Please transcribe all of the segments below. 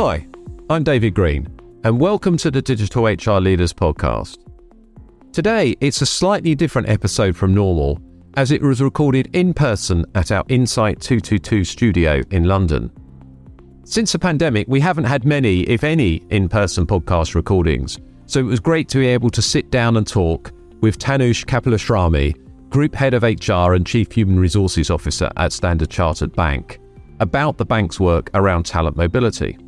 Hi, I'm David Green, and welcome to the Digital HR Leaders Podcast. Today, it's a slightly different episode from normal, as it was recorded in person at our Insight 222 studio in London. Since the pandemic, we haven't had many, if any, in person podcast recordings, so it was great to be able to sit down and talk with Tanuj Kapilashrami, Group Head of HR and Chief Human Resources Officer at Standard Chartered Bank, about the bank's work around talent mobility.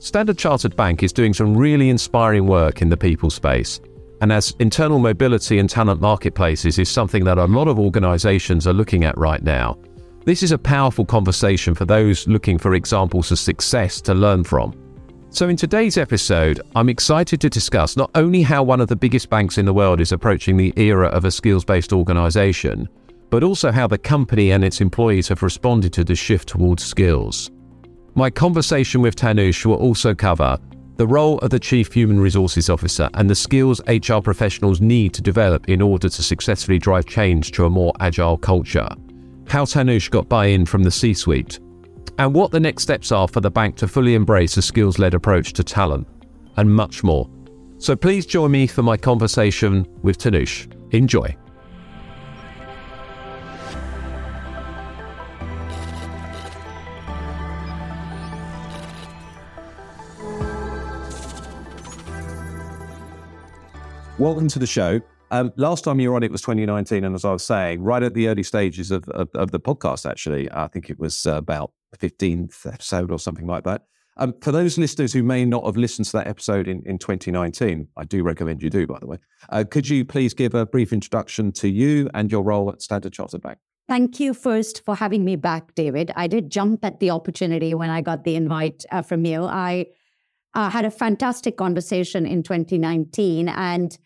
Standard Chartered Bank is doing some really inspiring work in the people space. And as internal mobility and talent marketplaces is something that a lot of organizations are looking at right now, this is a powerful conversation for those looking for examples of success to learn from. So, in today's episode, I'm excited to discuss not only how one of the biggest banks in the world is approaching the era of a skills based organization, but also how the company and its employees have responded to the shift towards skills. My conversation with Tanuj will also cover the role of the Chief Human Resources Officer and the skills HR professionals need to develop in order to successfully drive change to a more agile culture, how Tanuj got buy in from the C suite, and what the next steps are for the bank to fully embrace a skills led approach to talent, and much more. So please join me for my conversation with Tanuj. Enjoy. Welcome to the show. Um, last time you were on, it was 2019, and as I was saying, right at the early stages of, of, of the podcast, actually, I think it was uh, about the 15th episode or something like that. Um, for those listeners who may not have listened to that episode in, in 2019, I do recommend you do, by the way. Uh, could you please give a brief introduction to you and your role at Standard Chartered Bank? Thank you first for having me back, David. I did jump at the opportunity when I got the invite uh, from you. I uh, had a fantastic conversation in 2019. And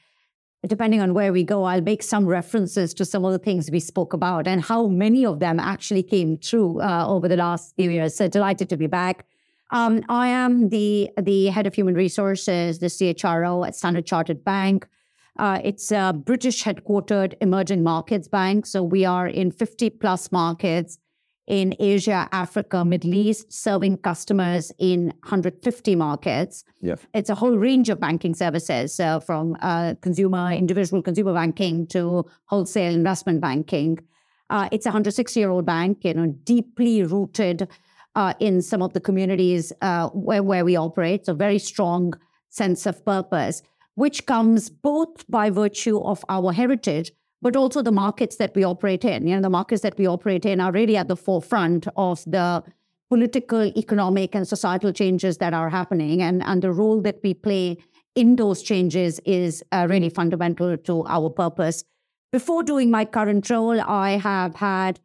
depending on where we go, I'll make some references to some of the things we spoke about and how many of them actually came true uh, over the last few years. So delighted to be back. Um, I am the the head of human resources, the CHRO at Standard Chartered Bank. Uh, it's a British headquartered emerging markets bank. So we are in 50 plus markets in Asia, Africa, Middle East, serving customers in 150 markets. Yeah. It's a whole range of banking services, uh, from uh, consumer, individual consumer banking to wholesale investment banking. Uh, it's a 106 year old bank, you know, deeply rooted uh, in some of the communities uh, where, where we operate. So, very strong sense of purpose, which comes both by virtue of our heritage but also the markets that we operate in. You know, the markets that we operate in are really at the forefront of the political, economic, and societal changes that are happening, and and the role that we play in those changes is uh, really fundamental to our purpose. Before doing my current role, I have had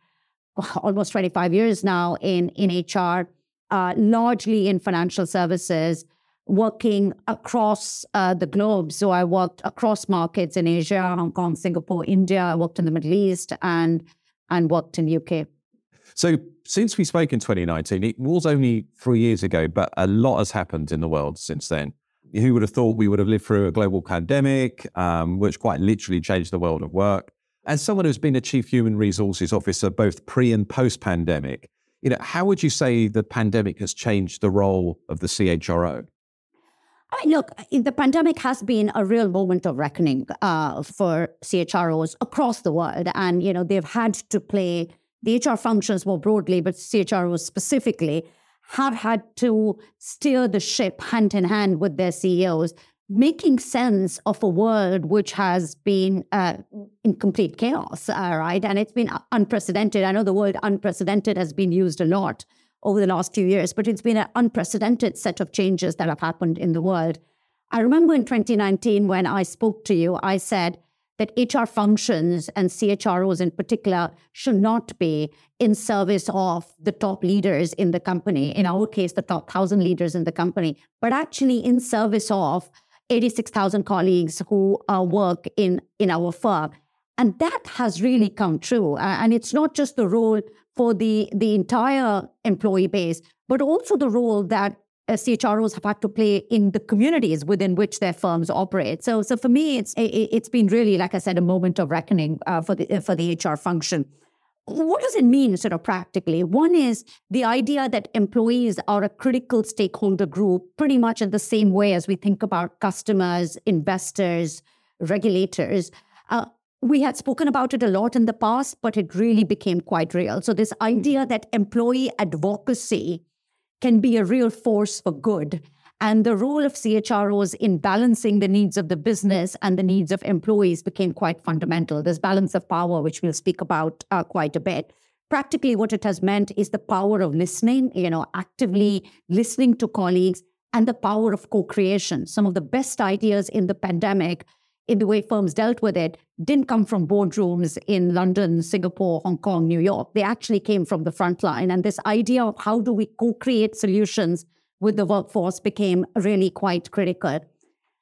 almost 25 years now in in HR, uh, largely in financial services working across uh, the globe. So I worked across markets in Asia, Hong Kong, Singapore, India. I worked in the Middle East and and worked in UK. So since we spoke in 2019, it was only three years ago, but a lot has happened in the world since then. Who would have thought we would have lived through a global pandemic, um, which quite literally changed the world of work? As someone who's been a chief human resources officer both pre and post pandemic, you know, how would you say the pandemic has changed the role of the CHRO? I mean, look, the pandemic has been a real moment of reckoning uh, for CHROs across the world. And, you know, they've had to play the HR functions more broadly, but CHROs specifically have had to steer the ship hand in hand with their CEOs, making sense of a world which has been uh, in complete chaos, uh, right? And it's been unprecedented. I know the word unprecedented has been used a lot over the last few years, but it's been an unprecedented set of changes that have happened in the world. I remember in 2019 when I spoke to you, I said that HR functions and CHROs in particular should not be in service of the top leaders in the company, in our case, the top 1,000 leaders in the company, but actually in service of 86,000 colleagues who uh, work in, in our firm. And that has really come true. Uh, and it's not just the role for the, the entire employee base, but also the role that uh, CHROs have had to play in the communities within which their firms operate. So, so for me, it's it, has been really, like I said, a moment of reckoning uh, for the for the HR function. what does it mean sort of practically? One is the idea that employees are a critical stakeholder group, pretty much in the same way as we think about customers, investors, regulators. Uh, we had spoken about it a lot in the past, but it really became quite real. So, this idea that employee advocacy can be a real force for good. And the role of CHROs in balancing the needs of the business and the needs of employees became quite fundamental. This balance of power, which we'll speak about uh, quite a bit. Practically, what it has meant is the power of listening, you know, actively listening to colleagues and the power of co creation. Some of the best ideas in the pandemic in the way firms dealt with it didn't come from boardrooms in London, Singapore, Hong Kong, New York. They actually came from the front line. And this idea of how do we co create solutions with the workforce became really quite critical.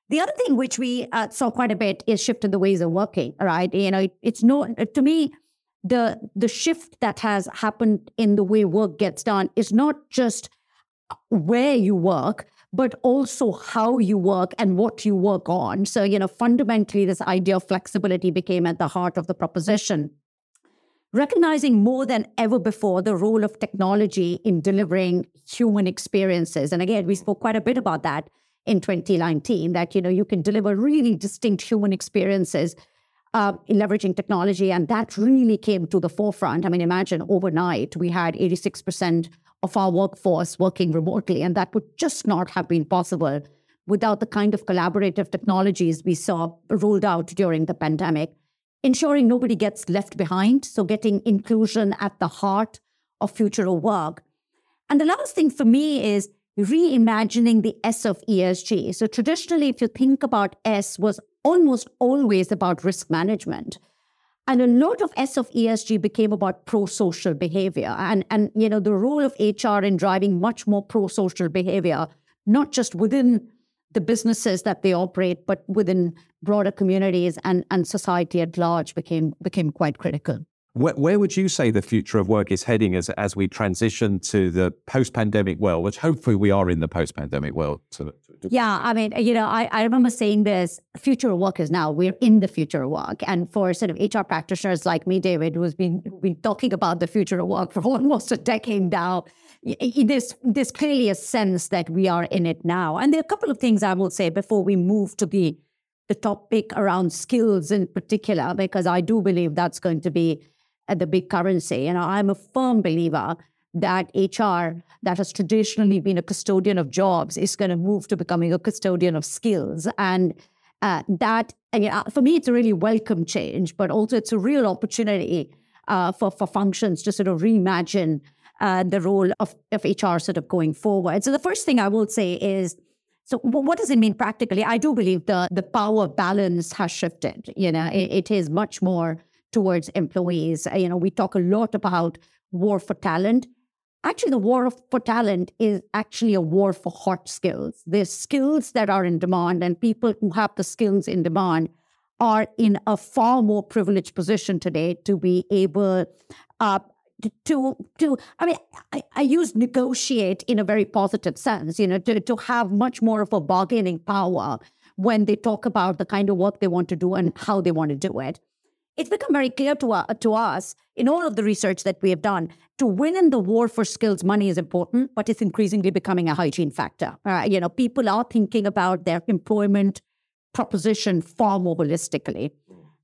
The other thing which we uh, saw quite a bit is shift in the ways of working, right? You know, it, it's no, to me, the the shift that has happened in the way work gets done is not just where you work, but also how you work and what you work on. So, you know, fundamentally, this idea of flexibility became at the heart of the proposition. Recognizing more than ever before the role of technology in delivering human experiences. And again, we spoke quite a bit about that in 2019 that, you know, you can deliver really distinct human experiences uh, leveraging technology. And that really came to the forefront. I mean, imagine overnight we had 86% of our workforce working remotely. And that would just not have been possible without the kind of collaborative technologies we saw rolled out during the pandemic, ensuring nobody gets left behind. So, getting inclusion at the heart of future of work. And the last thing for me is reimagining the S of ESG. So, traditionally, if you think about S, was almost always about risk management. And a lot of S of ESG became about pro-social behavior and, and you know the role of HR in driving much more pro-social behavior, not just within the businesses that they operate, but within broader communities and, and society at large became became quite critical. Where, where, would you say the future of work is heading as as we transition to the post pandemic world, which hopefully we are in the post pandemic world? To, to, yeah, I mean, you know, I, I remember saying this: future work is now. We're in the future work, and for sort of HR practitioners like me, David, who's been been talking about the future of work for almost a decade now, there's there's clearly a sense that we are in it now. And there are a couple of things I will say before we move to the the topic around skills in particular, because I do believe that's going to be the big currency. And I'm a firm believer that HR, that has traditionally been a custodian of jobs, is going to move to becoming a custodian of skills. And uh, that, know, for me, it's a really welcome change, but also it's a real opportunity uh, for, for functions to sort of reimagine uh, the role of, of HR sort of going forward. So the first thing I will say is, so what does it mean practically? I do believe the the power balance has shifted. You know, it, it is much more towards employees. Uh, you know, we talk a lot about war for talent. Actually, the war for talent is actually a war for hot skills. There's skills that are in demand, and people who have the skills in demand are in a far more privileged position today to be able uh, to to I mean I, I, use negotiate in a very positive sense, you know, to, to have much more of a bargaining power when they talk about the kind of work they want to do and how they want to do it it's become very clear to, uh, to us in all of the research that we have done to win in the war for skills money is important but it's increasingly becoming a hygiene factor uh, you know people are thinking about their employment proposition far more holistically.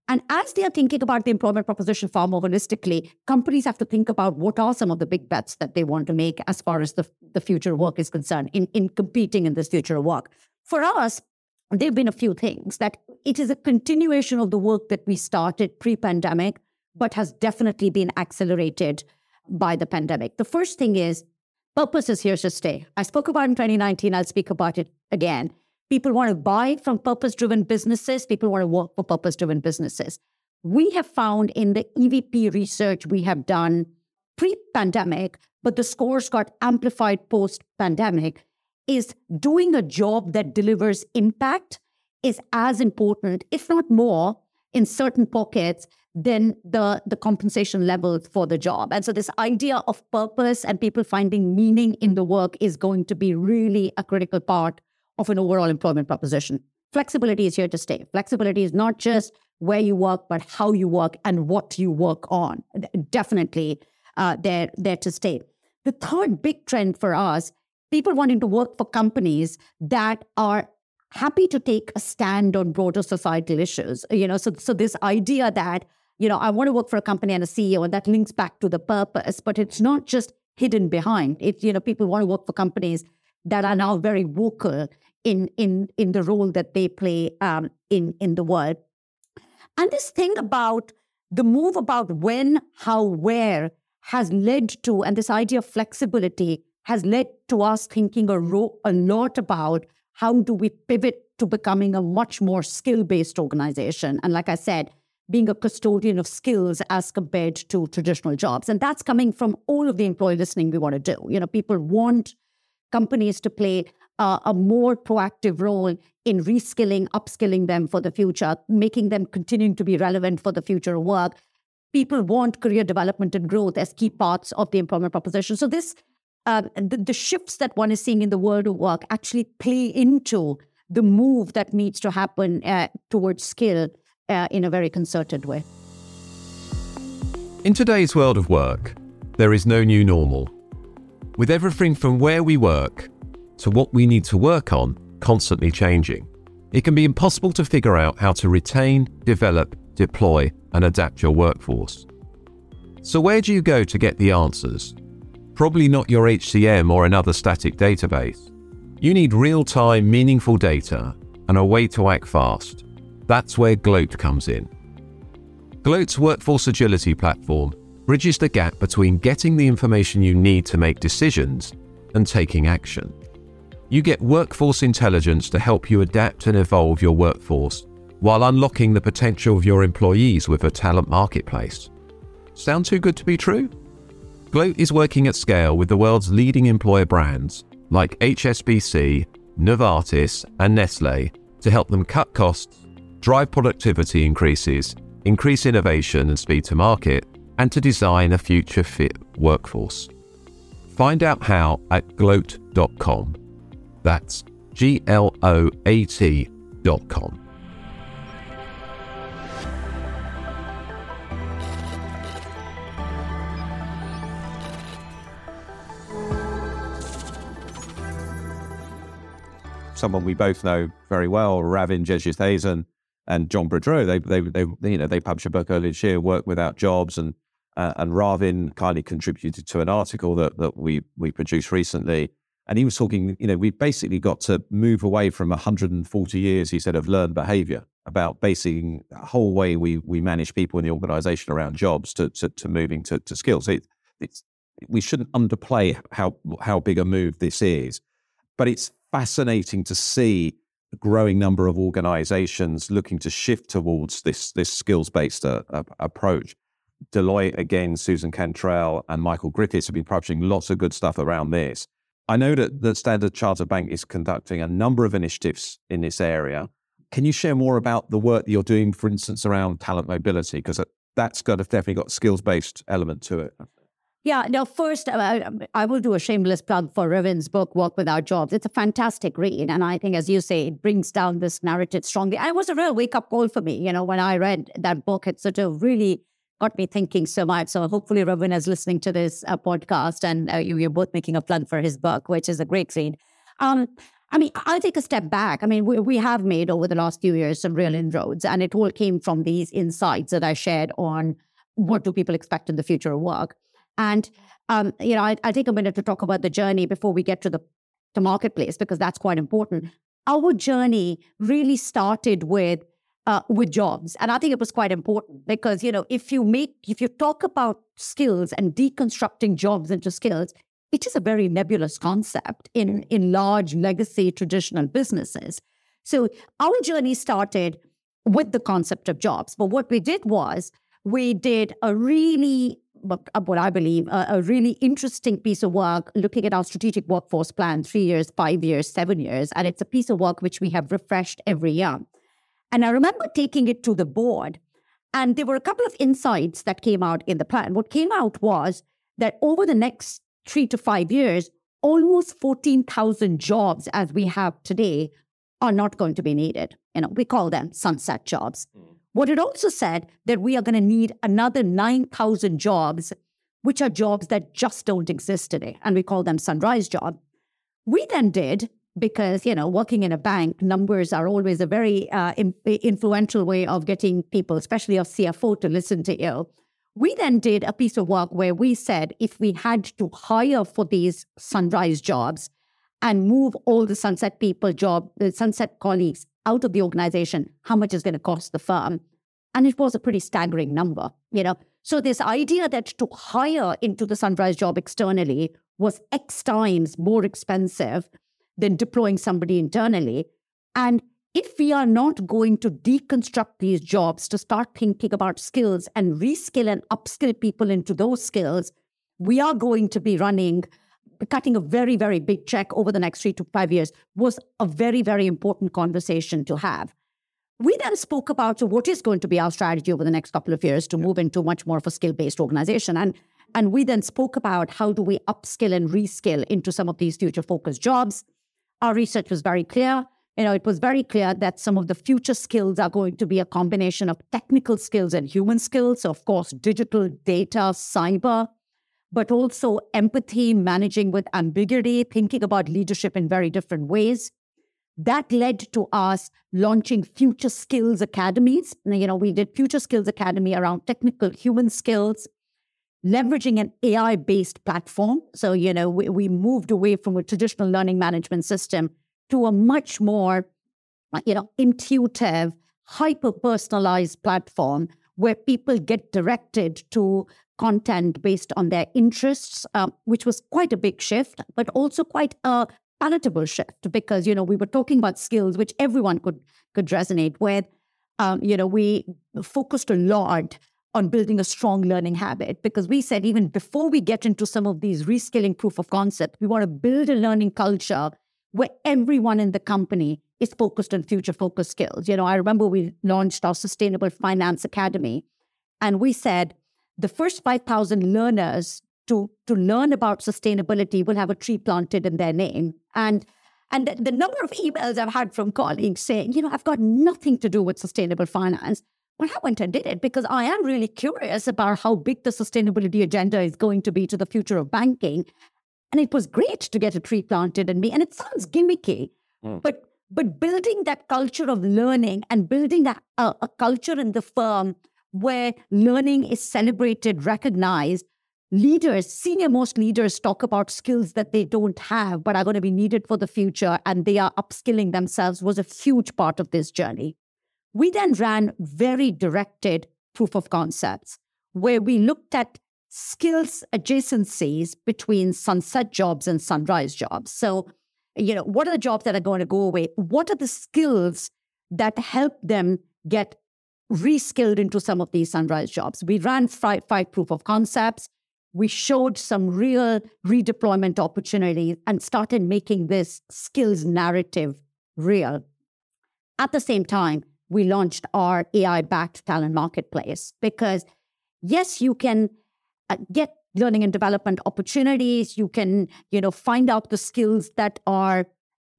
And as they are thinking about the employment proposition far more holistically companies have to think about what are some of the big bets that they want to make as far as the, the future of work is concerned in, in competing in this future of work. For us there have been a few things that it is a continuation of the work that we started pre pandemic, but has definitely been accelerated by the pandemic. The first thing is purpose is here to stay. I spoke about in 2019, I'll speak about it again. People want to buy from purpose driven businesses, people want to work for purpose driven businesses. We have found in the EVP research we have done pre pandemic, but the scores got amplified post pandemic is doing a job that delivers impact is as important, if not more, in certain pockets than the, the compensation level for the job. And so, this idea of purpose and people finding meaning in the work is going to be really a critical part of an overall employment proposition. Flexibility is here to stay. Flexibility is not just where you work, but how you work and what you work on. Definitely, uh, they're there to stay. The third big trend for us, people wanting to work for companies that are happy to take a stand on broader societal issues. You know, so so this idea that you know I want to work for a company and a CEO, and that links back to the purpose, but it's not just hidden behind it. You know, people want to work for companies that are now very vocal in in in the role that they play um, in in the world. And this thing about the move about when, how, where has led to, and this idea of flexibility has led to us thinking a, ro- a lot about how do we pivot to becoming a much more skill based organization. And like I said, being a custodian of skills as compared to traditional jobs. And that's coming from all of the employee listening we want to do. You know, people want companies to play uh, a more proactive role in reskilling, upskilling them for the future, making them continuing to be relevant for the future of work. People want career development and growth as key parts of the employment proposition. So this, uh, the, the shifts that one is seeing in the world of work actually play into the move that needs to happen uh, towards skill uh, in a very concerted way. In today's world of work, there is no new normal. With everything from where we work to what we need to work on constantly changing, it can be impossible to figure out how to retain, develop, deploy, and adapt your workforce. So, where do you go to get the answers? Probably not your HCM or another static database. You need real time, meaningful data and a way to act fast. That's where Gloat comes in. Gloat's workforce agility platform bridges the gap between getting the information you need to make decisions and taking action. You get workforce intelligence to help you adapt and evolve your workforce while unlocking the potential of your employees with a talent marketplace. Sound too good to be true? Gloat is working at scale with the world's leading employer brands like HSBC, Novartis, and Nestle to help them cut costs, drive productivity increases, increase innovation and speed to market, and to design a future fit workforce. Find out how at gloat.com. That's G L O A T Someone we both know very well, Ravin Jesuthasan and John Boudreau. They, they, they, you know, they published a book earlier this year, Work Without Jobs, and uh, and Ravin kindly contributed to an article that that we we produced recently and he was talking, you know, we basically got to move away from 140 years, he said, of learned behavior about basing the whole way we, we manage people in the organization around jobs to, to, to moving to, to skills. It, it's, we shouldn't underplay how, how big a move this is, but it's fascinating to see a growing number of organizations looking to shift towards this, this skills based uh, uh, approach. Deloitte, again, Susan Cantrell and Michael Griffiths have been publishing lots of good stuff around this. I know that the Standard Chartered Bank is conducting a number of initiatives in this area. Can you share more about the work that you're doing, for instance, around talent mobility? Because that's got definitely got skills based element to it. Yeah, now first, uh, I, I, will do a shameless plug for Ravin's book, Work Without Jobs. It's a fantastic read. And I think, as you say, it brings down this narrative strongly. And it was a real wake up call for me. You know, when I read that book, it sort of really got me thinking so much. So hopefully Ravin is listening to this uh, podcast and uh, you, are both making a plug for his book, which is a great read. Um, I mean, I'll take a step back. I mean, we, we have made over the last few years some real inroads, and it all came from these insights that I shared on what do people expect in the future of work. And, um, you know, I, I'll take a minute to talk about the journey before we get to the, the marketplace, because that's quite important. Our journey really started with uh, with jobs. And I think it was quite important because, you know, if you make, if you talk about skills and deconstructing jobs into skills, it is a very nebulous concept in, in large legacy traditional businesses. So our journey started with the concept of jobs. But what we did was we did a really, what I believe, a, a really interesting piece of work looking at our strategic workforce plan, three years, five years, seven years. And it's a piece of work which we have refreshed every year. And I remember taking it to the board, and there were a couple of insights that came out in the plan. What came out was that over the next three to five years, almost 14,000 jobs as we have today are not going to be needed. You know, we call them sunset jobs. Mm. What it also said that we are going to need another 9,000 jobs, which are jobs that just don't exist today. And we call them sunrise jobs. We then did, because, you know, working in a bank, numbers are always a very uh, influential way of getting people, especially of CFO, to listen to you. We then did a piece of work where we said if we had to hire for these sunrise jobs and move all the sunset people job, the sunset colleagues out of the organization, how much is going to cost the firm? And it was a pretty staggering number, you know. So this idea that to hire into the sunrise job externally was X times more expensive than deploying somebody internally. And if we are not going to deconstruct these jobs to start thinking about skills and reskill and upskill people into those skills, we are going to be running, cutting a very, very big check over the next three to five years was a very, very important conversation to have. We then spoke about what is going to be our strategy over the next couple of years to move into much more of a skill based organization. And, and we then spoke about how do we upskill and reskill into some of these future focused jobs. Our research was very clear you know, it was very clear that some of the future skills are going to be a combination of technical skills and human skills. So of course, digital data, cyber, but also empathy, managing with ambiguity, thinking about leadership in very different ways. That led to us launching Future Skills Academies. You know, we did Future Skills Academy around technical human skills, leveraging an AI based platform. So, you know, we, we moved away from a traditional learning management system to a much more, you know, intuitive, hyper personalized platform where people get directed to content based on their interests, uh, which was quite a big shift, but also quite a palatable shift because you know we were talking about skills which everyone could could resonate with. Um, you know, we focused a lot on building a strong learning habit because we said even before we get into some of these reskilling proof of concept, we want to build a learning culture where everyone in the company is focused on future focused skills. You know, I remember we launched our Sustainable Finance Academy, and we said the first 5,000 learners to, to learn about sustainability will have a tree planted in their name. And and the, the number of emails I've had from colleagues saying, you know, I've got nothing to do with sustainable finance. Well, I went and did it because I am really curious about how big the sustainability agenda is going to be to the future of banking. And it was great to get a tree planted in me. And it sounds gimmicky, mm. but but building that culture of learning and building a, a, a culture in the firm where learning is celebrated, recognized, leaders, senior most leaders talk about skills that they don't have but are going to be needed for the future and they are upskilling themselves was a huge part of this journey. We then ran very directed proof of concepts where we looked at skills adjacencies between sunset jobs and sunrise jobs. So, you know, what are the jobs that are going to go away? What are the skills that help them get reskilled into some of these sunrise jobs? We ran five, five proof of concepts. We showed some real redeployment opportunities and started making this skills narrative real. At the same time, we launched our AI backed talent marketplace because, yes, you can uh, get learning and development opportunities. You can, you know, find out the skills that are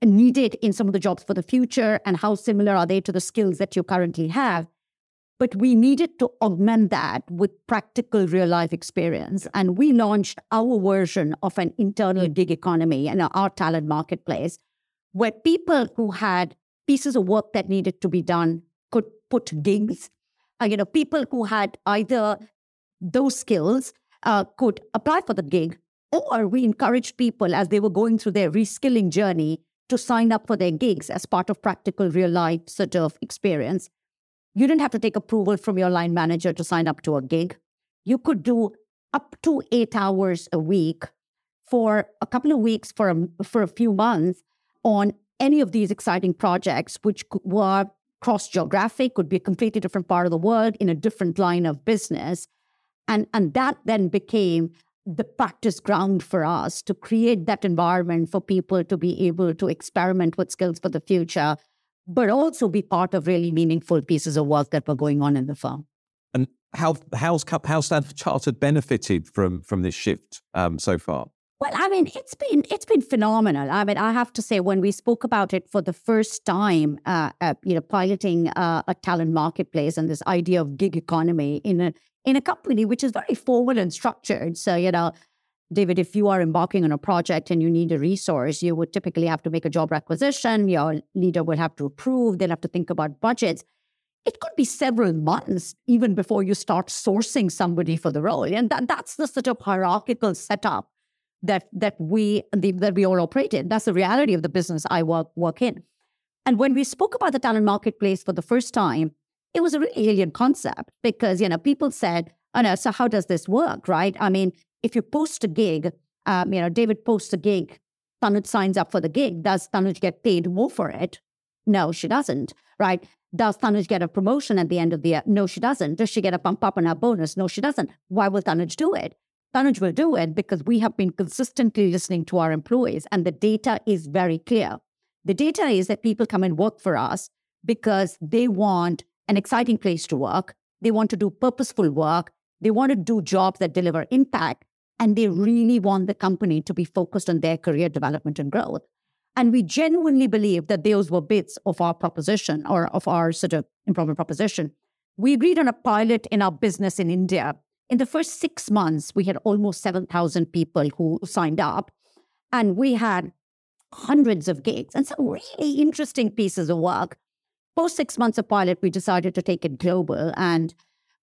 needed in some of the jobs for the future and how similar are they to the skills that you currently have. But we needed to augment that with practical real life experience. And we launched our version of an internal gig economy and our talent marketplace where people who had pieces of work that needed to be done could put gigs. Uh, you know, people who had either those skills uh, could apply for the gig, or we encouraged people as they were going through their reskilling journey to sign up for their gigs as part of practical real life sort of experience. You didn't have to take approval from your line manager to sign up to a gig. You could do up to eight hours a week for a couple of weeks for a, for a few months on any of these exciting projects, which were cross geographic, could be a completely different part of the world in a different line of business. And, and that then became the practice ground for us to create that environment for people to be able to experiment with skills for the future, but also be part of really meaningful pieces of work that were going on in the firm. And how how's how's Standard Chartered benefited from from this shift um, so far? Well, I mean, it's been it's been phenomenal. I mean, I have to say, when we spoke about it for the first time, uh, uh, you know, piloting uh, a talent marketplace and this idea of gig economy in a in a company which is very formal and structured. So, you know, David, if you are embarking on a project and you need a resource, you would typically have to make a job requisition. Your leader would have to approve. They'll have to think about budgets. It could be several months even before you start sourcing somebody for the role, and that, that's the sort of hierarchical setup that that we that we all operate in. That's the reality of the business I work work in. And when we spoke about the talent marketplace for the first time, it was a really alien concept because you know people said, "Oh no, so how does this work?" Right? I mean, if you post a gig, um, you know, David posts a gig, Tanuj signs up for the gig. Does Tanuj get paid more for it? No, she doesn't. Right? Does Tanuj get a promotion at the end of the year? No, she doesn't. Does she get a bump up on her bonus? No, she doesn't. Why will Tanuj do it? Tanuj will do it because we have been consistently listening to our employees and the data is very clear. The data is that people come and work for us because they want an exciting place to work. They want to do purposeful work. They want to do jobs that deliver impact. And they really want the company to be focused on their career development and growth. And we genuinely believe that those were bits of our proposition or of our sort of employment proposition. We agreed on a pilot in our business in India in the first six months, we had almost 7,000 people who signed up, and we had hundreds of gigs and some really interesting pieces of work. Post six months of pilot, we decided to take it global, and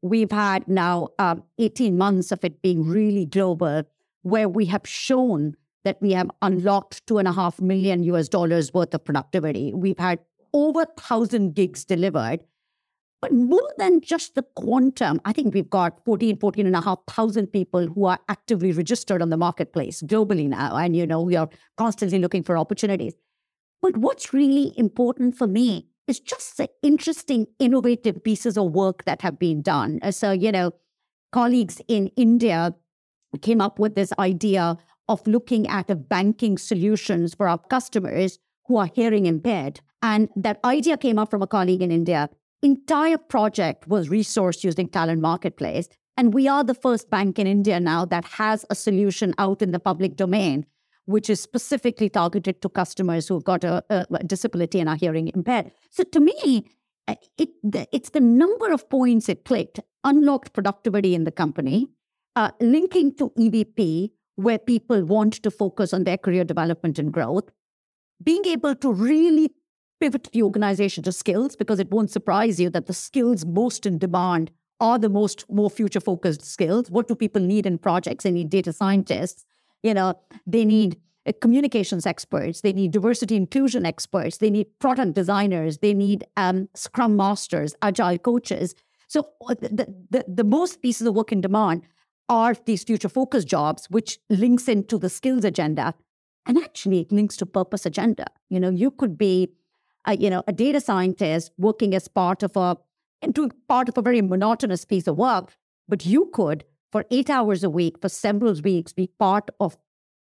we've had now um, 18 months of it being really global, where we have shown that we have unlocked two and a half million US dollars worth of productivity. We've had over 1,000 gigs delivered but more than just the quantum, I think we've got 14, 14 and a half thousand people who are actively registered on the marketplace globally now. And, you know, we are constantly looking for opportunities. But what's really important for me is just the interesting, innovative pieces of work that have been done. Uh, so, you know, colleagues in India came up with this idea of looking at the banking solutions for our customers who are hearing impaired. And that idea came up from a colleague in India entire project was resourced using Talent Marketplace. And we are the first bank in India now that has a solution out in the public domain, which is specifically targeted to customers who've got a, a disability and are hearing impaired. So to me, uh, it, it's the number of points it clicked, unlocked productivity in the company, uh, linking to EVP, where people want to focus on their career development and growth, being able to really pivot the organization to skills because it won't surprise you that the skills most in demand are the most more future focused skills. What do people need in projects? They need data scientists. You know, they need uh, communications experts. They need diversity inclusion experts. They need product designers. They need um, scrum masters, agile coaches. So uh, the, the, the most pieces of work in demand are these future focus jobs, which links into the skills agenda. And actually, it links to purpose agenda. You know, you could be a, you know, a data scientist working as part of a, doing part of a very monotonous piece of work, but you could, for eight hours a week, for several weeks, be part of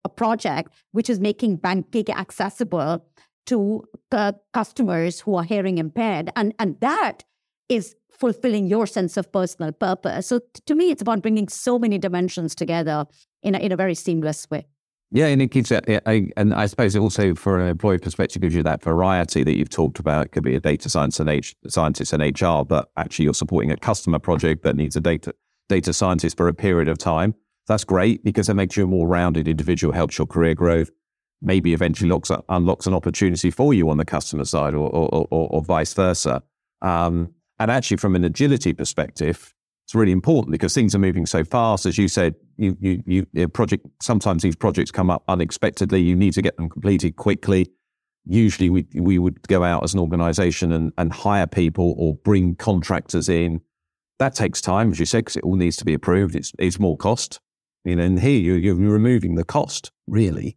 a project which is making banking accessible to uh, customers who are hearing impaired. And, and that is fulfilling your sense of personal purpose. So to me, it's about bringing so many dimensions together in a, in a very seamless way. Yeah, and it gives that, and I suppose also, for an employee perspective, gives you that variety that you've talked about. It could be a data science and H, scientist and HR, but actually you're supporting a customer project that needs a data data scientist for a period of time. That's great because it makes you a more rounded individual, helps your career growth, maybe eventually locks unlocks an opportunity for you on the customer side, or or, or, or vice versa. Um, and actually, from an agility perspective, it's really important because things are moving so fast. As you said, you, you, you, project, sometimes these projects come up unexpectedly. You need to get them completed quickly. Usually we, we would go out as an organization and, and hire people or bring contractors in. That takes time, as you said, because it all needs to be approved. It's, it's more cost. You know, and here you're, you're removing the cost, really,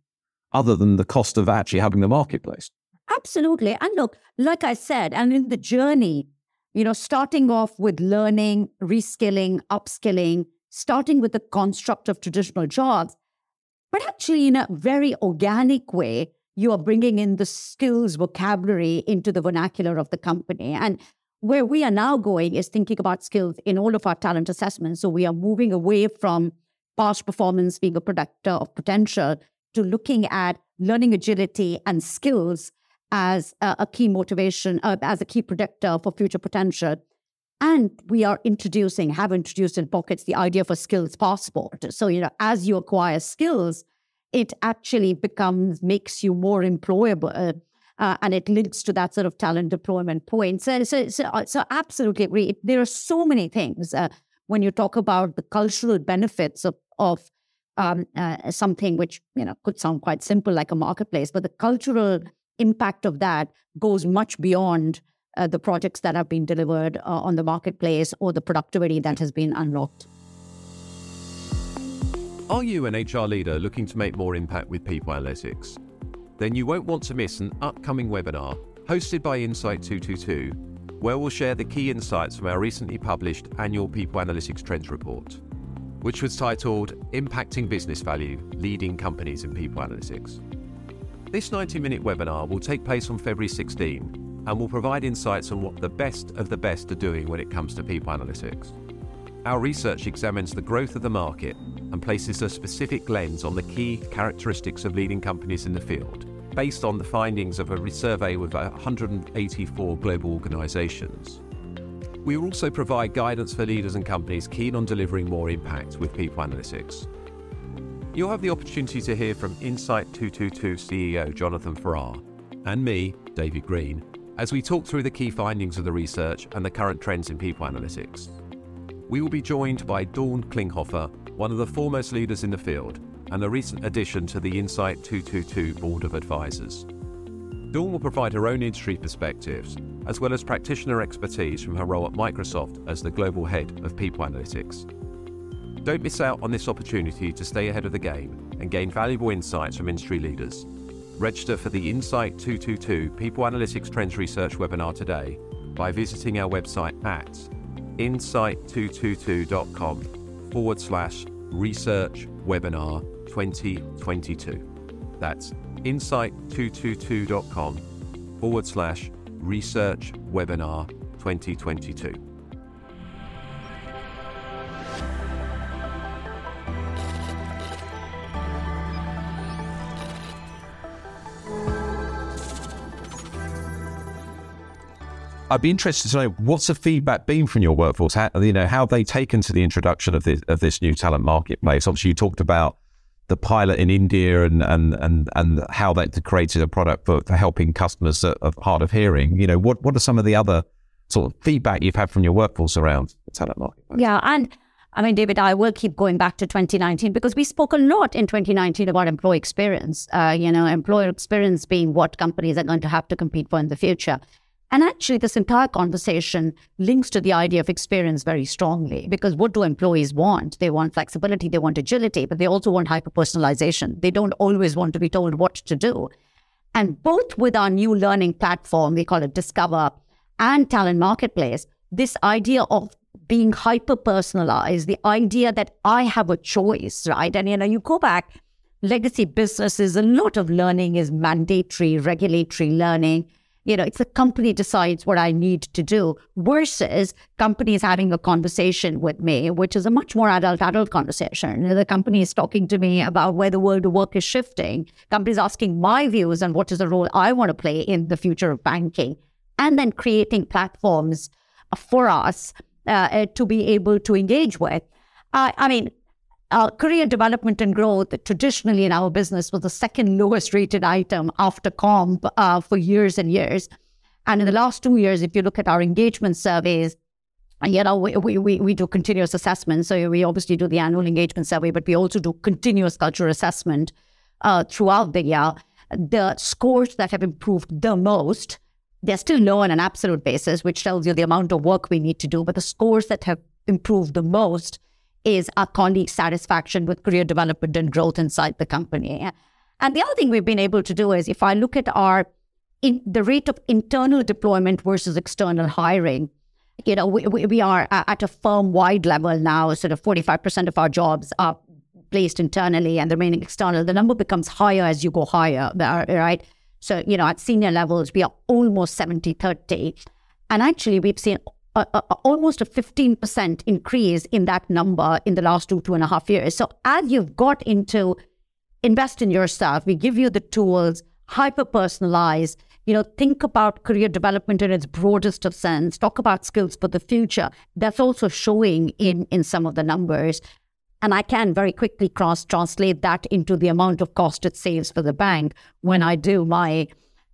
other than the cost of actually having the marketplace. Absolutely. And look, like I said, and in the journey, you know, starting off with learning, reskilling, upskilling, starting with the construct of traditional jobs, but actually in a very organic way, you are bringing in the skills vocabulary into the vernacular of the company. And where we are now going is thinking about skills in all of our talent assessments. So we are moving away from past performance being a predictor of potential to looking at learning agility and skills as a, a key motivation, uh, as a key predictor for future potential. And we are introducing, have introduced in pockets the idea of a skills passport. So, you know, as you acquire skills, it actually becomes, makes you more employable. Uh, and it links to that sort of talent deployment point. So, so, so, uh, so absolutely agree. There are so many things uh, when you talk about the cultural benefits of, of um, uh, something which you know could sound quite simple like a marketplace, but the cultural impact of that goes much beyond uh, the projects that have been delivered uh, on the marketplace or the productivity that has been unlocked. Are you an HR leader looking to make more impact with people analytics? Then you won't want to miss an upcoming webinar hosted by Insight 222, where we'll share the key insights from our recently published annual People Analytics Trends Report, which was titled Impacting Business Value Leading Companies in People Analytics. This 90 minute webinar will take place on February 16 and will provide insights on what the best of the best are doing when it comes to people analytics. Our research examines the growth of the market and places a specific lens on the key characteristics of leading companies in the field, based on the findings of a survey with 184 global organisations. We will also provide guidance for leaders and companies keen on delivering more impact with people analytics. You'll have the opportunity to hear from Insight 222 CEO Jonathan Farrar and me, David Green, as we talk through the key findings of the research and the current trends in people analytics. We will be joined by Dawn Klinghoffer, one of the foremost leaders in the field and the recent addition to the Insight 222 Board of Advisors. Dawn will provide her own industry perspectives, as well as practitioner expertise from her role at Microsoft as the Global Head of People Analytics. Don't miss out on this opportunity to stay ahead of the game and gain valuable insights from industry leaders. Register for the Insight 222 People Analytics Trends Research webinar today by visiting our website at insight222.com forward slash research webinar 2022. That's insight222.com forward slash research webinar 2022. I'd be interested to know what's the feedback been from your workforce? How, you know, how have they taken to the introduction of this of this new talent marketplace? Obviously, you talked about the pilot in India and and and and how that created a product for, for helping customers that are hard of hearing. You know, what what are some of the other sort of feedback you've had from your workforce around the talent marketplace? Yeah, and I mean, David, I will keep going back to 2019 because we spoke a lot in 2019 about employee experience. Uh, you know, employer experience being what companies are going to have to compete for in the future. And actually, this entire conversation links to the idea of experience very strongly because what do employees want? They want flexibility, they want agility, but they also want hyper personalization. They don't always want to be told what to do. And both with our new learning platform, we call it Discover, and Talent Marketplace, this idea of being hyper personalized, the idea that I have a choice, right? And you know, you go back, legacy businesses, a lot of learning is mandatory, regulatory learning you know, it's the company decides what I need to do versus companies having a conversation with me, which is a much more adult, adult conversation. You know, the company is talking to me about where the world of work is shifting. Companies asking my views on what is the role I want to play in the future of banking, and then creating platforms for us uh, to be able to engage with. Uh, I mean, uh, career development and growth traditionally in our business was the second lowest rated item after comp uh, for years and years. And in the last two years, if you look at our engagement surveys, you know, we, we, we do continuous assessment. So we obviously do the annual engagement survey, but we also do continuous culture assessment uh, throughout the year. The scores that have improved the most, they're still low on an absolute basis, which tells you the amount of work we need to do. But the scores that have improved the most is our colleague satisfaction with career development and growth inside the company. And the other thing we've been able to do is if I look at our in the rate of internal deployment versus external hiring, you know, we, we are at a firm wide level now, sort of 45% of our jobs are placed internally and the remaining external. The number becomes higher as you go higher, uh, right? So, you know, at senior levels, we are almost 70 30. And actually, we've seen a, a, almost a 15% increase in that number in the last two, two and a half years. So as you've got into invest in yourself, we give you the tools, hyper personalize, you know, think about career development in its broadest of sense, talk about skills for the future. That's also showing in in some of the numbers. And I can very quickly cross translate that into the amount of cost it saves for the bank when I do my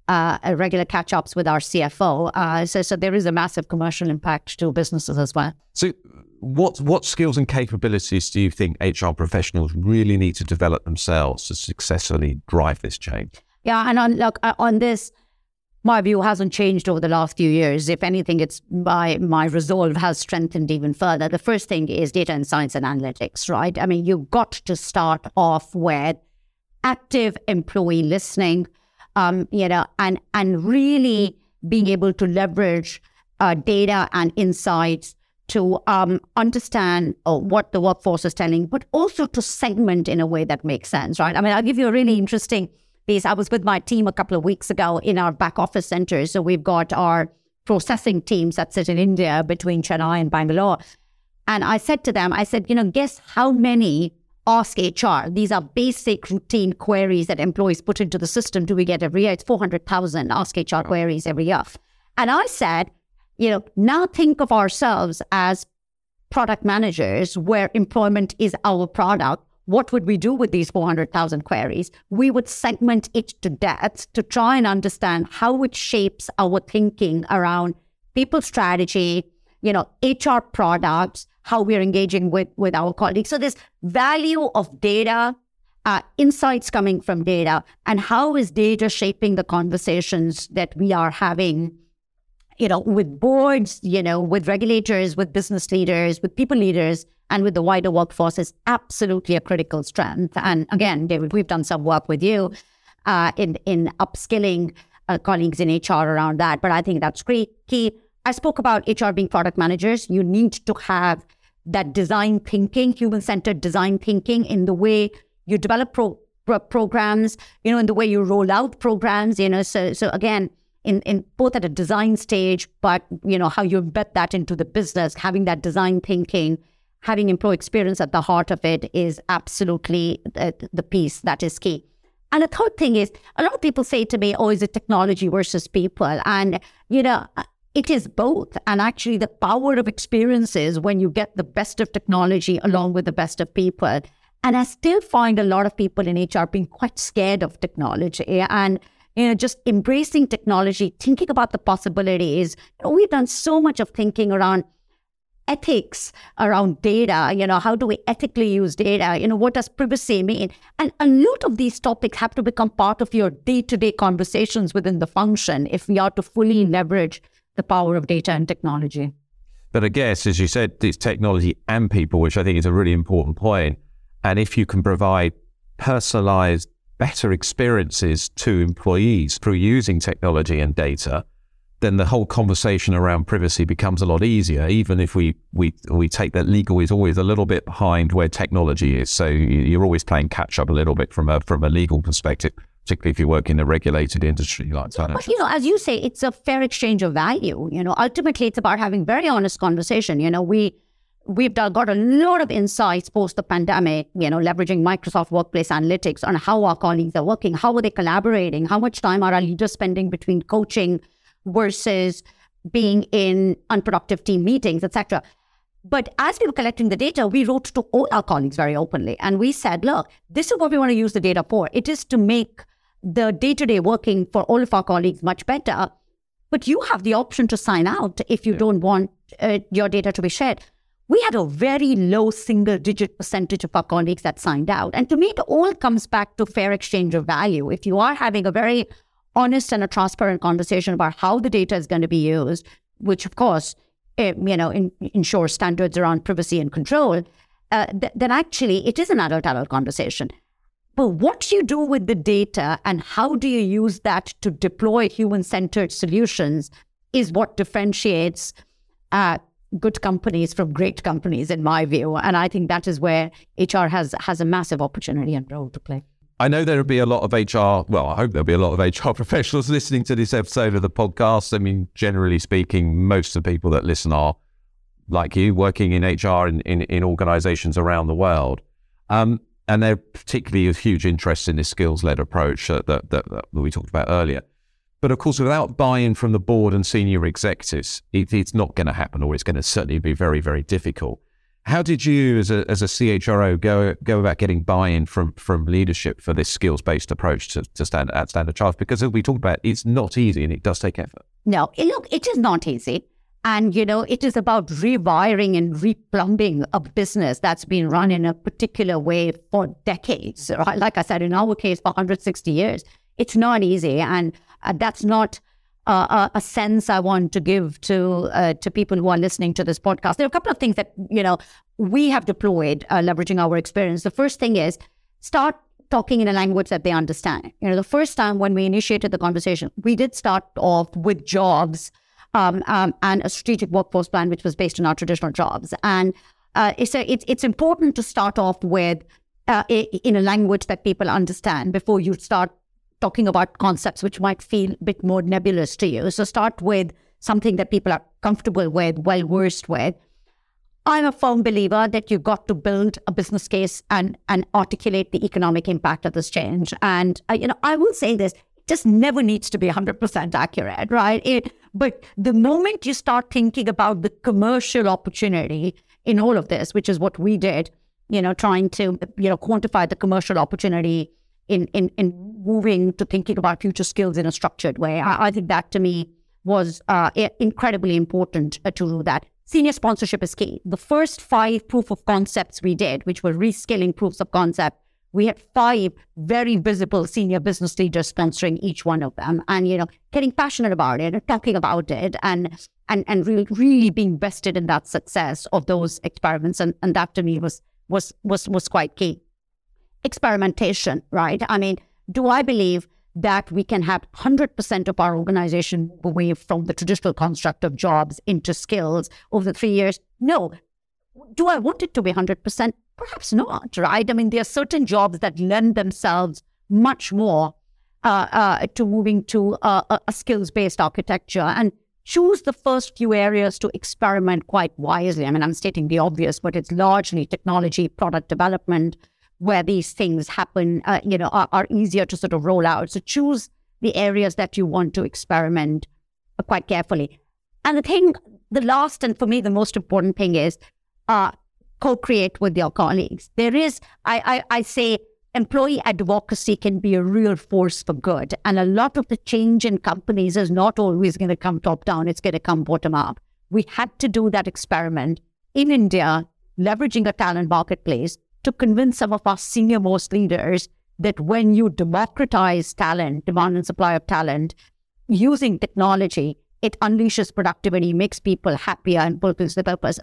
uh, regular catch ups with our CFO. Uh, so, so there is a massive commercial impact to businesses as well. So, what what skills and capabilities do you think HR professionals really need to develop themselves to successfully drive this change? Yeah, and on look uh, on this, my view hasn't changed over the last few years. If anything, it's my my resolve has strengthened even further. The first thing is data and science and analytics, right? I mean, you've got to start off with active employee listening um, you know, and and really being able to leverage uh, data and insights to um, understand uh, what the workforce is telling, but also to segment in a way that makes sense, right? I mean, I'll give you a really interesting piece. I was with my team a couple of weeks ago in our back office center. So we've got our processing teams that sit in India between Chennai and Bangalore. And I said to them, I said, you know, guess how many Ask HR. These are basic routine queries that employees put into the system. Do we get every year? It's 400,000 Ask HR queries every year. And I said, you know, now think of ourselves as product managers where employment is our product. What would we do with these 400,000 queries? We would segment it to death to try and understand how it shapes our thinking around people strategy, you know, HR products, how we're engaging with, with our colleagues. So this value of data, uh, insights coming from data, and how is data shaping the conversations that we are having, you know, with boards, you know, with regulators, with business leaders, with people leaders, and with the wider workforce is absolutely a critical strength. And again, David, we've done some work with you uh, in in upskilling uh, colleagues in HR around that. But I think that's key. I spoke about HR being product managers. You need to have that design thinking, human centered design thinking in the way you develop pro- pro- programs, you know, in the way you roll out programs, you know. So, so again, in, in both at a design stage, but, you know, how you embed that into the business, having that design thinking, having employee experience at the heart of it is absolutely the, the piece that is key. And the third thing is, a lot of people say to me, oh, is it technology versus people? And, you know, it is both. And actually, the power of experiences when you get the best of technology along with the best of people. And I still find a lot of people in HR being quite scared of technology and you know just embracing technology, thinking about the possibilities. You know, we've done so much of thinking around ethics around data you know how do we ethically use data you know what does privacy mean and a lot of these topics have to become part of your day-to-day conversations within the function if we are to fully leverage the power of data and technology. But I guess, as you said, it's technology and people, which I think is a really important point. And if you can provide personalized, better experiences to employees through using technology and data, then the whole conversation around privacy becomes a lot easier. Even if we we we take that legal is always a little bit behind where technology is, so you're always playing catch up a little bit from a from a legal perspective particularly if you work in a regulated industry like that. But, you know, as you say, it's a fair exchange of value. You know, ultimately, it's about having very honest conversation. You know, we we've got a lot of insights post the pandemic. You know, leveraging Microsoft Workplace Analytics on how our colleagues are working, how are they collaborating, how much time are our leaders spending between coaching versus being in unproductive team meetings, etc. But as we were collecting the data, we wrote to all our colleagues very openly. And we said, look, this is what we want to use the data for. It is to make the day to day working for all of our colleagues much better. But you have the option to sign out if you yeah. don't want uh, your data to be shared. We had a very low single digit percentage of our colleagues that signed out. And to me, it all comes back to fair exchange of value. If you are having a very honest and a transparent conversation about how the data is going to be used, which of course, uh, you know, in, ensures standards around privacy and control, uh, th- then actually it is an adult adult conversation. But what you do with the data and how do you use that to deploy human centered solutions is what differentiates uh, good companies from great companies, in my view. And I think that is where HR has has a massive opportunity and role to play. I know there'll be a lot of HR, well, I hope there'll be a lot of HR professionals listening to this episode of the podcast. I mean, generally speaking, most of the people that listen are like you, working in HR in, in, in organizations around the world. Um, and they're particularly of huge interest in this skills led approach that, that, that, that, we talked about earlier. But of course, without buy in from the board and senior executives, it, it's not going to happen, or it's going to certainly be very, very difficult. How did you, as a, as a CHRO, go go about getting buy-in from from leadership for this skills-based approach to, to stand at Standard Chartered? Because as we talked about, it's not easy and it does take effort. No, look, it is not easy. And, you know, it is about rewiring and replumbing a business that's been run in a particular way for decades. Right? Like I said, in our case, for 160 years. It's not easy. And uh, that's not uh, a, sense I want to give to uh, to people who are listening to this podcast. There are a couple of things that, you know, we have deployed uh, leveraging our experience. The first thing is start talking in a language that they understand. You know, the first time when we initiated the conversation, we did start off with jobs – um, um, and a strategic workforce plan, which was based on our traditional jobs. And uh, so it's, it's important to start off with uh, in a language that people understand before you start talking about concepts which might feel a bit more nebulous to you. So start with something that people are comfortable with, well versed with. I'm a firm believer that you've got to build a business case and and articulate the economic impact of this change. And uh, you know, I will say this: just never needs to be 100% accurate, right? It, but the moment you start thinking about the commercial opportunity in all of this, which is what we did, you know, trying to, you know, quantify the commercial opportunity in, in, in moving to thinking about future skills in a structured way, I, I think that to me was uh, incredibly important uh, to do that. Senior sponsorship is key. The first five proof of concepts we did, which were reskilling proofs of concept, we had five very visible senior business leaders sponsoring each one of them and, you know, getting passionate about it and talking about it and, and, and really, really being vested in that success of those experiments. And, and that to me was, was, was, was quite key. Experimentation, right? I mean, do I believe that we can have 100% of our organization move away from the traditional construct of jobs into skills over the three years? No. Do I want it to be 100%? Perhaps not, right? I mean, there are certain jobs that lend themselves much more uh, uh, to moving to a, a skills based architecture and choose the first few areas to experiment quite wisely. I mean, I'm stating the obvious, but it's largely technology, product development, where these things happen, uh, you know, are, are, easier to sort of roll out. So choose the areas that you want to experiment quite carefully. And the thing, the last and for me the most important thing is uh, co-create with your colleagues. There is, I, I, I say, employee advocacy can be a real force for good. And a lot of the change in companies is not always going to come top down, it's going to come bottom up. We had to do that experiment in India, leveraging a talent marketplace to convince some of our senior most leaders that when you democratize talent, demand and supply of talent, using technology, it unleashes productivity, makes people happier, and fulfills the purpose.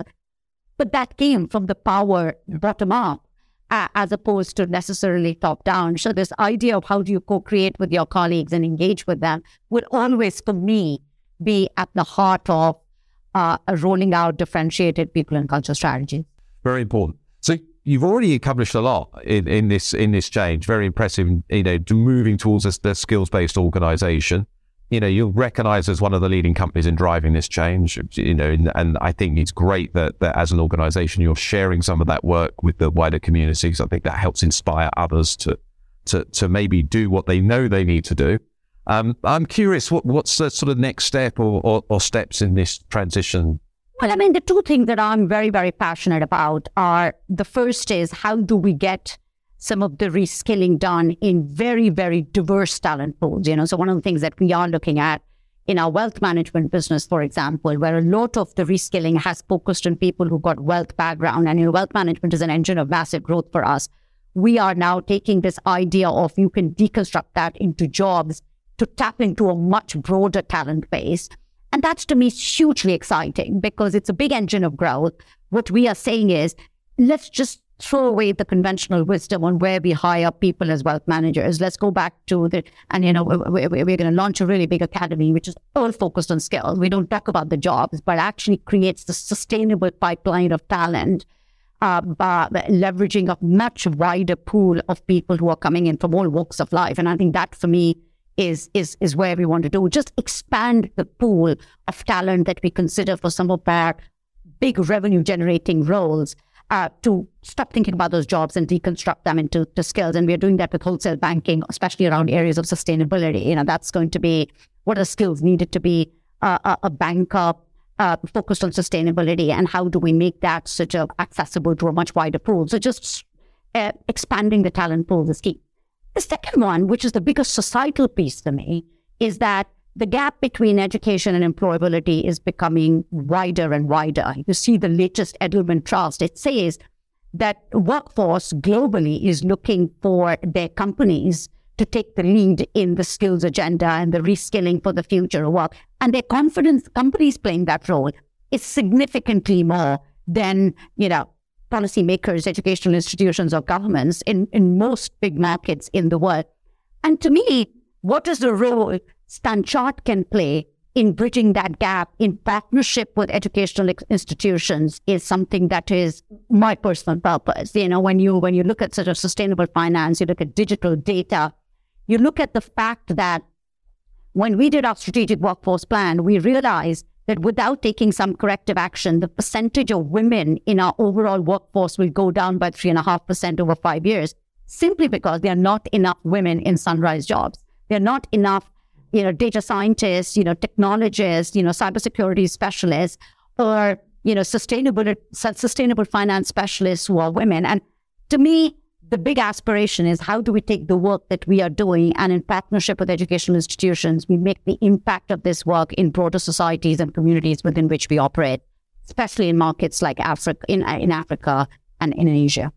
But that came from the power bottom up uh, as opposed to necessarily top down. So, this idea of how do you co create with your colleagues and engage with them would always, for me, be at the heart of uh, rolling out differentiated people and culture strategies. Very important. So, you've already accomplished a lot in, in this in this change. Very impressive. You know, moving towards a, a skills based organization you know, you're recognized as one of the leading companies in driving this change, you know, and, and I think it's great that, that as an organization, you're sharing some of that work with the wider communities. I think that helps inspire others to, to, to maybe do what they know they need to do. Um, I'm curious, what, what's the sort of next step or, or, or steps in this transition well, I mean, the two things that I'm very, very passionate about are the first is how do we get some of the reskilling done in very, very diverse talent pools. You know, so one of the things that we are looking at in our wealth management business, for example, where a lot of the reskilling has focused on people who got wealth background, and you know, wealth management is an engine of massive growth for us. We are now taking this idea of you can deconstruct that into jobs to tap into a much broader talent base. And that's to me hugely exciting because it's a big engine of growth. What we are saying is let's just throw away the conventional wisdom on where we hire people as wealth managers. Let's go back to the, and you know, we're, we're going to launch a really big academy, which is all focused on skills. We don't talk about the jobs, but actually creates the sustainable pipeline of talent uh, leveraging a much wider pool of people who are coming in from all walks of life. And I think that for me is is is where we want to do. Just expand the pool of talent that we consider for some of our big revenue generating roles. Uh, to stop thinking about those jobs and deconstruct them into skills. And we're doing that with wholesale banking, especially around areas of sustainability. You know, that's going to be what are skills needed to be uh, a, a banker uh, focused on sustainability and how do we make that sort of accessible to a much wider pool. So just uh, expanding the talent pool is key. The second one, which is the biggest societal piece for me, is that the gap between education and employability is becoming wider and wider. You see the latest Edelman Trust, it says that workforce globally is looking for their companies to take the lead in the skills agenda and the reskilling for the future of work. And their confidence, companies playing that role is significantly more than, you know, policymakers, educational institutions, or governments in, in most big markets in the world. And to me, what is the role Stanchart can play in bridging that gap in partnership with educational institutions is something that is my personal purpose. You know, when you when you look at sort of sustainable finance, you look at digital data, you look at the fact that when we did our strategic workforce plan, we realized that without taking some corrective action, the percentage of women in our overall workforce will go down by 3.5% over five years, simply because there are not enough women in sunrise jobs. There are not enough, you know, data scientists, you know, technologists, you know, cybersecurity specialists, or, you know, sustainable, sustainable finance specialists who are women. And to me, the big aspiration is how do we take the work that we are doing and in partnership with educational institutions, we make the impact of this work in broader societies and communities within which we operate, especially in markets like Africa, in, in Africa and in Asia.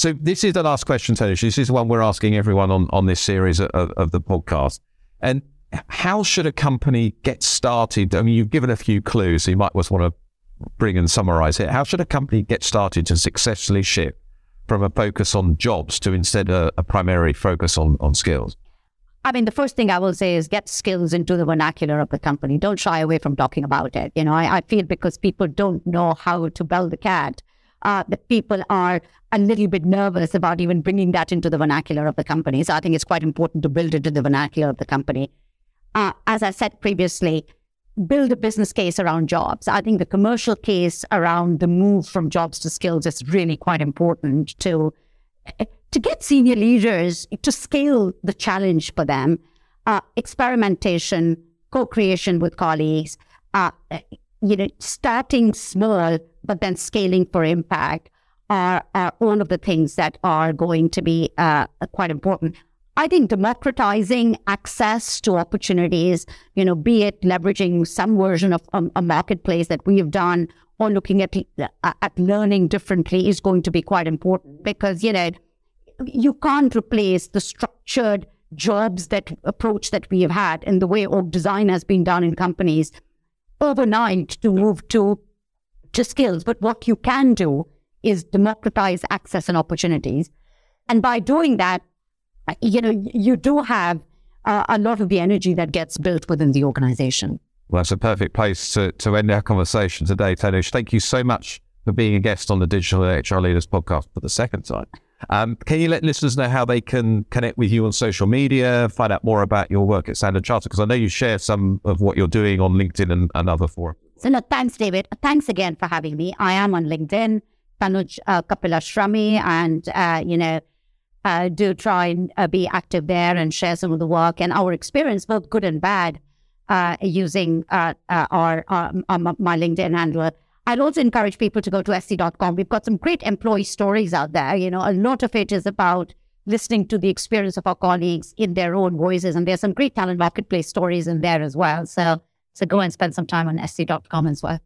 So this is the last question, Tanuj. This is the one we're asking everyone on, on this series of, of the podcast. And how should a company get started? I mean, you've given a few clues, so you might just want to bring and summarize it. How should a company get started to successfully shift from a focus on jobs to instead a, a primary focus on, on skills? I mean, the first thing I will say is get skills into the vernacular of the company. Don't shy away from talking about it. You know, I, I feel because people don't know how to bell the cat, uh, that people are a little bit nervous about even bringing that into the vernacular of the company. So I think it's quite important to build it into the vernacular of the company. Uh, as I said previously, build a business case around jobs. I think the commercial case around the move from jobs to skills is really quite important to to get senior leaders to scale the challenge for them. Uh, experimentation, co-creation with colleagues, uh, you know, starting small but then scaling for impact are, are one of the things that are going to be uh, quite important. I think democratizing access to opportunities, you know, be it leveraging some version of um, a marketplace that we have done or looking at uh, at learning differently is going to be quite important because you know you can't replace the structured jobs that approach that we have had and the way org design has been done in companies overnight to move to to skills. But what you can do is democratize access and opportunities. And by doing that, you know, you do have uh, a lot of the energy that gets built within the organization. Well, that's a perfect place to, to end our conversation today, Tanuj. Thank you so much for being a guest on the Digital HR Leaders podcast for the second time. Um, can you let listeners know how they can connect with you on social media, find out more about your work at Standard Chartered? Because I know you share some of what you're doing on LinkedIn and, and other forums. So, no, thanks, David. Thanks again for having me. I am on LinkedIn, Tanuj uh, Kapilashrami, and, uh, you know, uh, do try and uh, be active there and share some of the work and our experience, both good and bad, uh, using uh, uh, our, our, my LinkedIn handle. I'd also encourage people to go to sc.com. We've got some great employee stories out there. You know, a lot of it is about listening to the experience of our colleagues in their own voices, and there's some great talent marketplace stories in there as well. So, so go and spend some time on sc.com as well.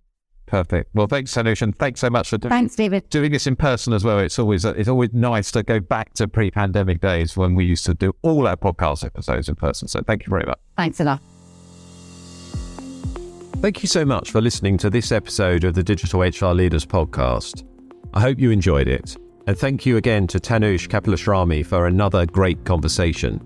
Perfect. Well, thanks, Tanuj, and thanks so much for doing, thanks, David. doing this in person as well. It's always it's always nice to go back to pre-pandemic days when we used to do all our podcast episodes in person. So thank you very much. Thanks a lot. Thank you so much for listening to this episode of the Digital HR Leaders podcast. I hope you enjoyed it, and thank you again to Tanuj Kapilashrami for another great conversation.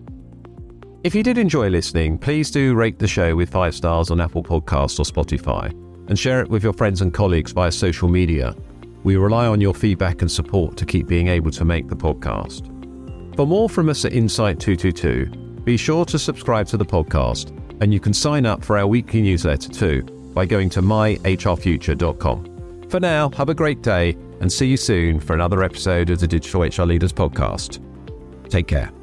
If you did enjoy listening, please do rate the show with five stars on Apple Podcasts or Spotify and share it with your friends and colleagues via social media. We rely on your feedback and support to keep being able to make the podcast. For more from us at Insight 222, be sure to subscribe to the podcast, and you can sign up for our weekly newsletter too by going to myhrfuture.com. For now, have a great day and see you soon for another episode of the Digital HR Leaders podcast. Take care.